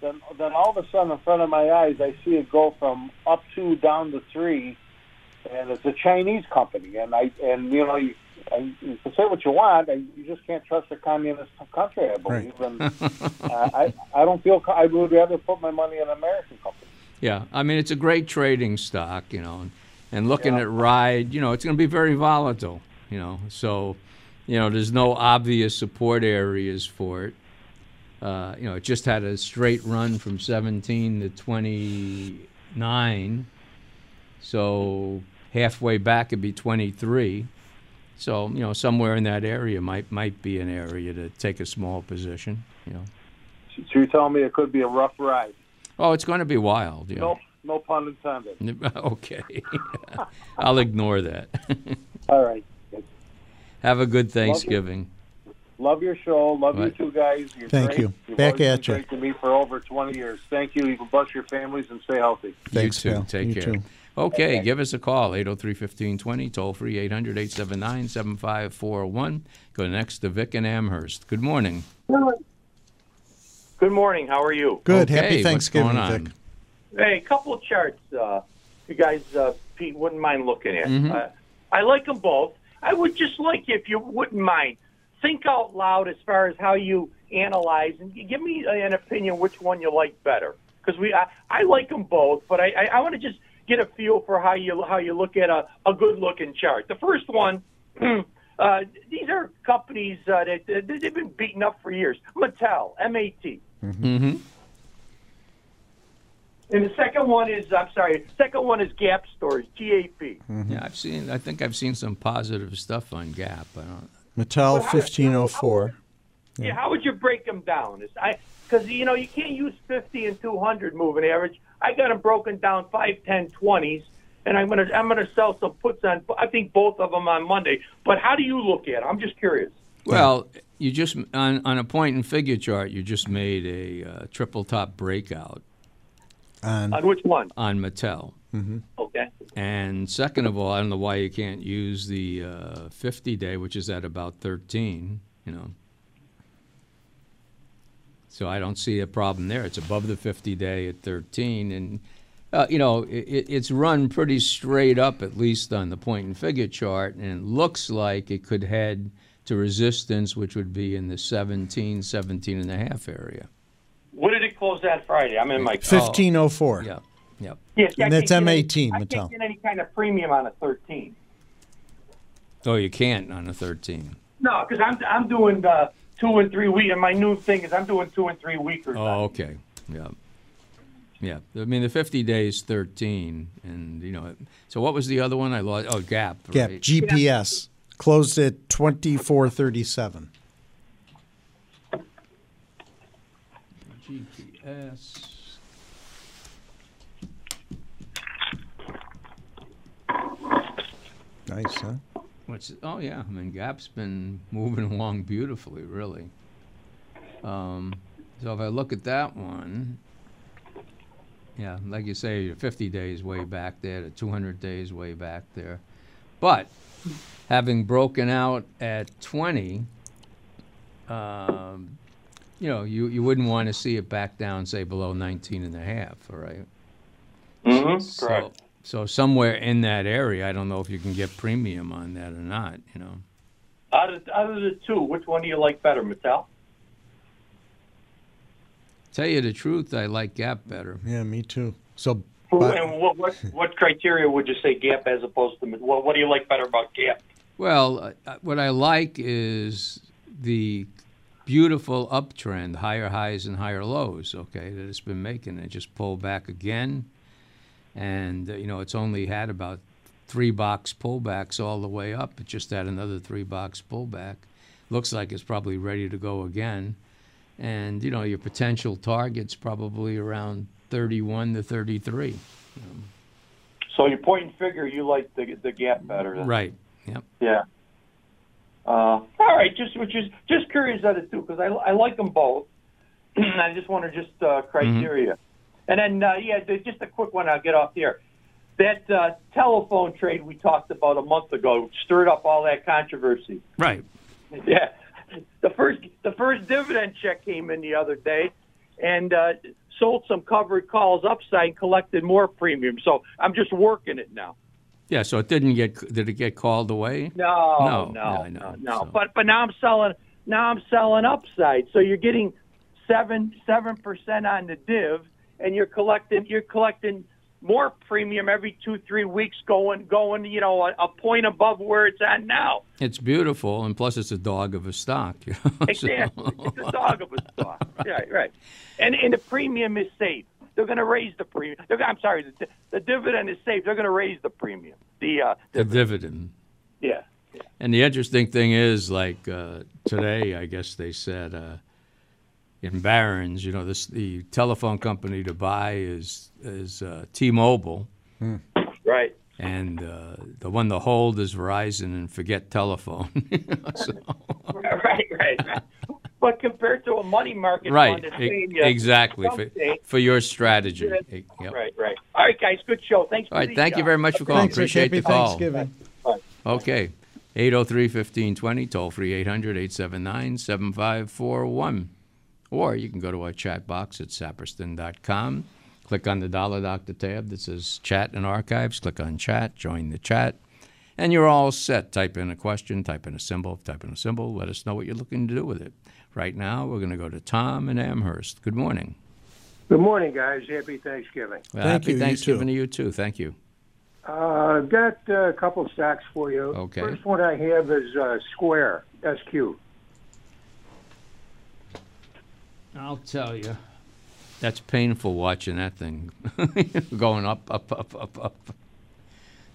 Then, then all of a sudden, in front of my eyes, I see it go from up two down to three, and it's a Chinese company. And I, and you know, you, I, you can say what you want, I, you just can't trust a communist country. I believe, and uh, I, I don't feel. I would rather put my money in an American company. Yeah, I mean it's a great trading stock, you know, and, and looking at ride, you know, it's going to be very volatile, you know. So, you know, there's no obvious support areas for it. Uh, you know, it just had a straight run from 17 to 29. So halfway back it'd be 23. So you know somewhere in that area might might be an area to take a small position. You know. So you're telling me it could be a rough ride. Oh, it's going to be wild. You know. No, no pun intended. okay. I'll ignore that. All right. Have a good Thanksgiving. Love your show. Love Right. you two guys. You're Thank great. you. You've Back at been you. Great to me for over 20 years. Thank you. You can bless your families and stay healthy. Thanks, you too. Phil. Take You care. too. Okay, give us a call, 803-1520, toll free 800-879-7541. Go next to Vic and Amherst. Good morning. Good morning. How are you? Good. Okay, Happy what's Thanksgiving, going? Vic. Hey, a couple of charts. Uh, you guys, uh, Pete, wouldn't mind looking at. Mhm. Uh, I like them both. I would just like if you wouldn't mind, think out loud as far as how you analyze and give me an opinion which one you like better. Because we, I, I like them both, but I, I, I want to just get a feel for how you how you look at a, a good looking chart. The first one. Uh, these are companies uh, that, that they've been beaten up for years. Mattel, M-A-T. Mm-hmm. And the second one is, I'm sorry, second one is Gap Stores, GAP. Yeah, I've seen. I think I've seen some positive stuff on Gap. I don't. Mattel 1504. Yeah. how would you break them down? Is I because you know you can't use 50 and 200 moving average. I got them broken down 5, 10, 20s, and I'm gonna I'm gonna sell some puts on. I think both of them on Monday. But how do you look at? it? I'm just curious. Well, you just on on a point and figure chart, you just made a uh, triple top breakout On, On which one? on Mattel. Okay. And second of all, I don't know why you can't use the uh, 50 day, which is at about 13, you know. So I don't see a problem there. It's above the 50 day at 13. And, uh, you know, it, it's run pretty straight up, at least on the point and figure chart. And it looks like it could head to resistance, which would be in the 17, 17 and a half area. What did it close that Friday? I'm in my. 1504. Yeah. Yep. Yeah, see, And that's can't get any- M18, I Mattel. can't get any kind of premium on a 13. Oh, you can't on a 13. No, because I'm I'm doing uh, two and three week, and my new thing is I'm doing two and three weekers. Oh, okay. Yeah. Yeah. I mean, the 50 days, 13. And, you know, so what was the other one I lost? Oh, Gap. Gap. Right? GPS. Closed at 2437. GPS. Nice, huh? What's, oh, yeah. I mean, Gap's been moving along beautifully, really. Um, so if I look at that one, yeah, like you say, your 50 days way back there, the 200 days way back there. But having broken out at 20, um, you know, you, you wouldn't want to see it back down, say, below 19 and a half, all right? Mm-hmm. So, Correct. So somewhere in that area, I don't know if you can get premium on that or not, you know. Out of out of the two, which one do you like better, Mattel? Tell you the truth, I like Gap better. Yeah, me too. So, but- and what, what what criteria would you say Gap as opposed to what? What do you like better about Gap? Well, uh, what I like is the beautiful uptrend, higher highs and higher lows, okay, that it's been making. It just pulled back again. And, uh, you know, it's only had about three box pullbacks all the way up. It just had another three box pullback. Looks like it's probably ready to go again. And, you know, your potential target's probably around 31 to 33. So your point and figure, you like the the Gap better. Then. Right. Yep. Yeah. Uh, all right, just which is just curious out of two because I, I like them both. I just want to just uh, criteria, and then uh, yeah, just a quick one. I'll get off here. That uh, telephone trade we talked about a month ago stirred up all that controversy. Right. Yeah, the first the first dividend check came in the other day, and uh, sold some covered calls upside and collected more premium. So I'm just working it now. Yeah, so it didn't get, did it get called away? No, No, no, I no, no. so- But but now I'm selling now I'm selling upside. So you're getting seven seven percent on the div, and you're collecting you're collecting more premium every two three weeks, going going you know a, a point above where it's at now. It's beautiful, and plus it's a dog of a stock. You know, so- Exactly, it's a dog of a stock. Right, right. And and the premium is safe. they're going to raise the premium. They're, I'm sorry, the, the dividend is safe. They're going to raise the premium. The uh, The dividend. yeah. And the interesting thing is, like uh, today, I guess they said uh, in Barron's, you know, this the telephone company to buy is is uh, T-Mobile, Right. and uh, the one to hold is Verizon, and forget telephone. Know, so- right, right, right. But compared to a money market right, fund, that's e- exactly for, something- for your strategy. Yep. Right, right. All right, guys. Good show. Thanks. All for right, the, thank you uh, very much for calling. Thanks, Appreciate Happy the call. Thanksgiving. Okay. 803 1520, toll free 800 879 7541. Or you can go to our chat box at saperston.com. Click on the Dollar Doctor tab that says Chat and Archives. Click on Chat, join the chat, and you're all set. Type in a question, type in a symbol, type in a symbol. Let us know what you're looking to do with it. Right now, we're going to go to Tom in Amherst. Good morning. Good morning, guys. Happy Thanksgiving. Well, Thank happy you, you Thanksgiving too. to you, too. Thank you. Uh, I've got uh, a couple stocks for you. Okay. First one I have is uh, Square, SQ. I'll tell you. That's painful watching that thing going up, up, up, up, up.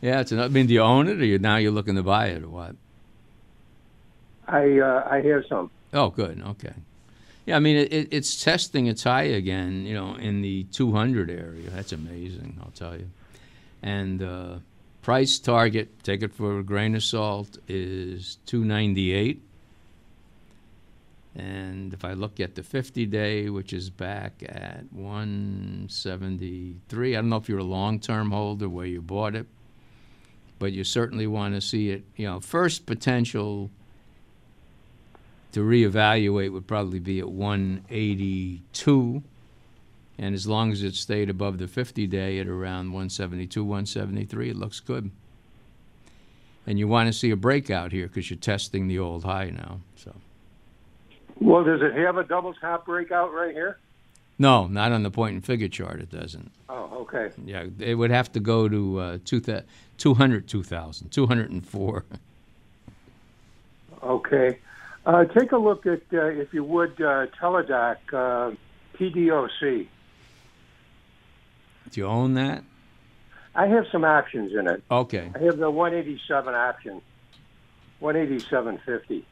Yeah, it's. An, I mean, do you own it, or you now you're looking to buy it, or what? I uh, I have some. Oh, good. Okay. Yeah, I mean, it, it, it's testing its high again. You know, in the 200 area. That's amazing. I'll tell you. And uh, price target, take it for a grain of salt, is 298. And if I look at the 50 day, which is back at 173, I don't know if you're a long term holder where you bought it, but you certainly want to see it. You know, first potential to reevaluate would probably be at 182. And as long as it stayed above the 50 day at around 172, 173, it looks good. And you want to see a breakout here because you're testing the old high now. So. Well, does it have a double top breakout right here? No, not on the point and figure chart. It doesn't. Oh, okay. Yeah, it would have to go to uh, two thou- 200, 2,000, 204. Okay. Uh, take a look at, uh, if you would, uh, Teladoc, uh, TDOC. Do you own that? I have some options in it. Okay. I have the 187 option, 187.50.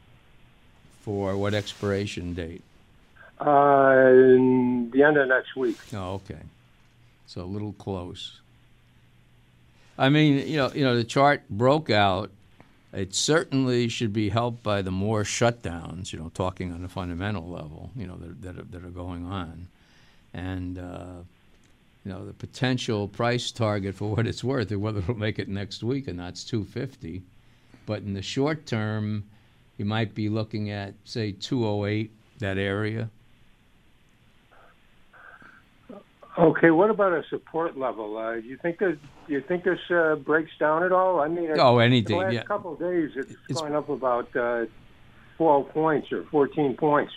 For what expiration date? Uh, the end of next week. Oh, okay. So a little close. I mean, you know, you know, the chart broke out. It certainly should be helped by the more shutdowns. You know, talking on a fundamental level. You know, that that are, that are going on, and uh, you know, the potential price target for what it's worth, and whether it'll make it next week or not, is two fifty. But in the short term, you might be looking at say two oh eight that area. Okay, what about a support level? Uh, do you think that do you think this uh, breaks down at all? I mean, Oh, the anything, last yeah. couple of days, it's, It's- gone up about uh, twelve points or fourteen points.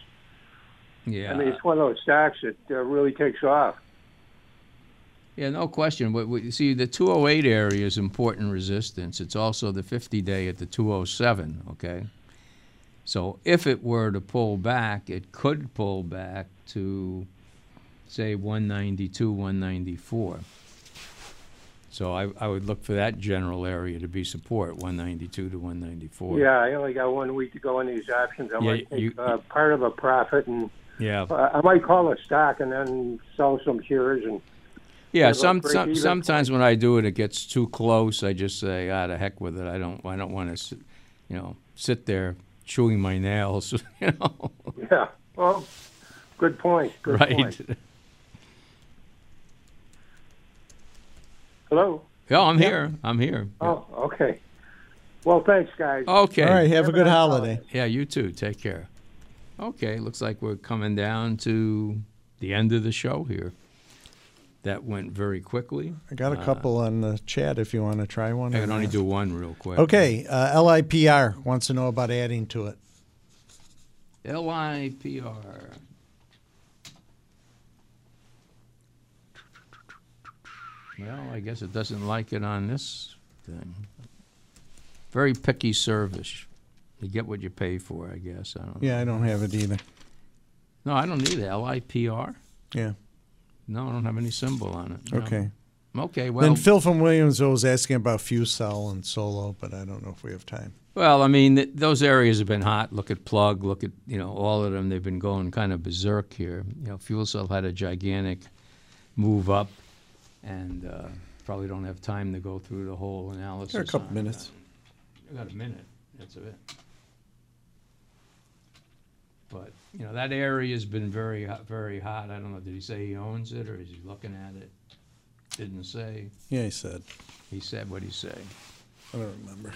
Yeah. I mean, it's one of those stocks that uh, really takes off. Yeah, no question. But we, see, the 208 area is important resistance. It's also the 50 day at the 207. Okay, so if it were to pull back, it could pull back to, say, 192, 194. So I, I would look for that general area to be support, 192 to 194. Yeah, I only got one week to go on these options. I Yeah, might take you- uh, part of a profit and Yeah. uh, I might call a stock and then sell some shares and Yeah, some, some sometimes when I do it, it gets too close. I just say, "Ah, the heck with it." I don't, I don't want to, you know, sit there chewing my nails. You know, yeah. Well, good point. Good right? point. Hello. Yeah, I'm here. I'm here. Oh, okay. Well, thanks, guys. Okay. All right. Have a Have a good nice holiday. Yeah, you too. Take care. Okay, looks like we're coming down to the end of the show here. That went very quickly. I got a Uh, couple on the chat if you want to try one. I can only not. do one real quick. Okay. Uh, LIPR wants to know about adding to it. LIPR. Well, I guess it doesn't like it on this thing. Very picky service. You get what you pay for, I guess. I don't know. Yeah, I don't have it either. No, I don't need it. LIPR? Yeah. No, I don't have any symbol on it. no. Okay. Okay. Well, then Phil from Williamsville was asking about Fuel Cell and Solo, but I don't know if we have time. Well, I mean, th- those areas have been hot. Look at Plug. Look at you know all of them. They've been going kind of berserk here. You know, Fuel Cell had a gigantic move up, and uh, probably don't have time to go through the whole analysis. Got a couple minutes. that. I got a minute. That's it. But you know that area has been very hot, very hot. I don't know. Did he say he owns it or is he looking at it? Didn't say. Yeah, he said. He said what he say. I don't remember.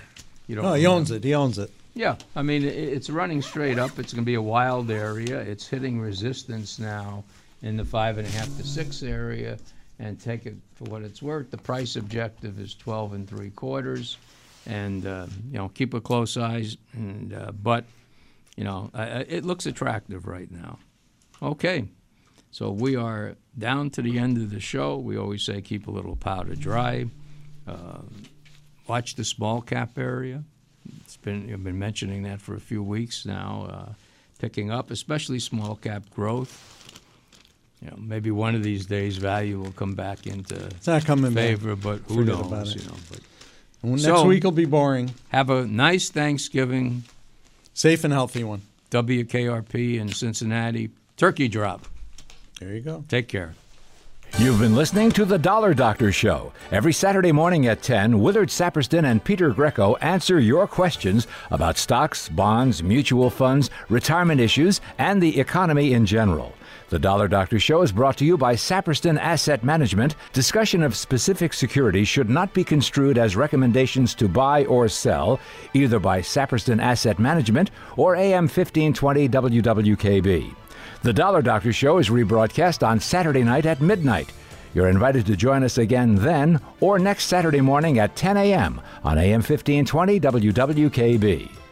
You don't. No, he remember? owns it. He owns it. Yeah, I mean, i- it's running straight up. It's going to be a wild area. It's hitting resistance now in the five and a half to six area. And take it for what it's worth. The price objective is twelve and three quarters, and uh, you know keep a close eye. And uh, but you know I- it looks attractive right now. Okay, so we are down to the end of the show. We always say keep a little powder dry. Um watch the small cap area. It's been I've been mentioning that for a few weeks now, uh, picking up, especially small cap growth. You know, maybe one of these days value will come back into It's not coming back. favor, but who Forget knows? about it. You know, but Well, Next So- week will be boring. have a nice Thanksgiving. Safe and healthy one. WKRP in Cincinnati. Turkey drop. There you go. Take care. You've been listening to The Dollar Doctor Show. Every Saturday morning at 10, Willard Saperston and Peter Greco answer your questions about stocks, bonds, mutual funds, retirement issues, and the economy in general. The Dollar Doctor Show is brought to you by Saperston Asset Management. Discussion of specific securities should not be construed as recommendations to buy or sell, either by Saperston Asset Management or AM 1520 WWKB. The Dollar Doctor Show is rebroadcast on Saturday night at midnight. You're invited to join us again then or next Saturday morning at 10 a.m. on AM 1520 WWKB.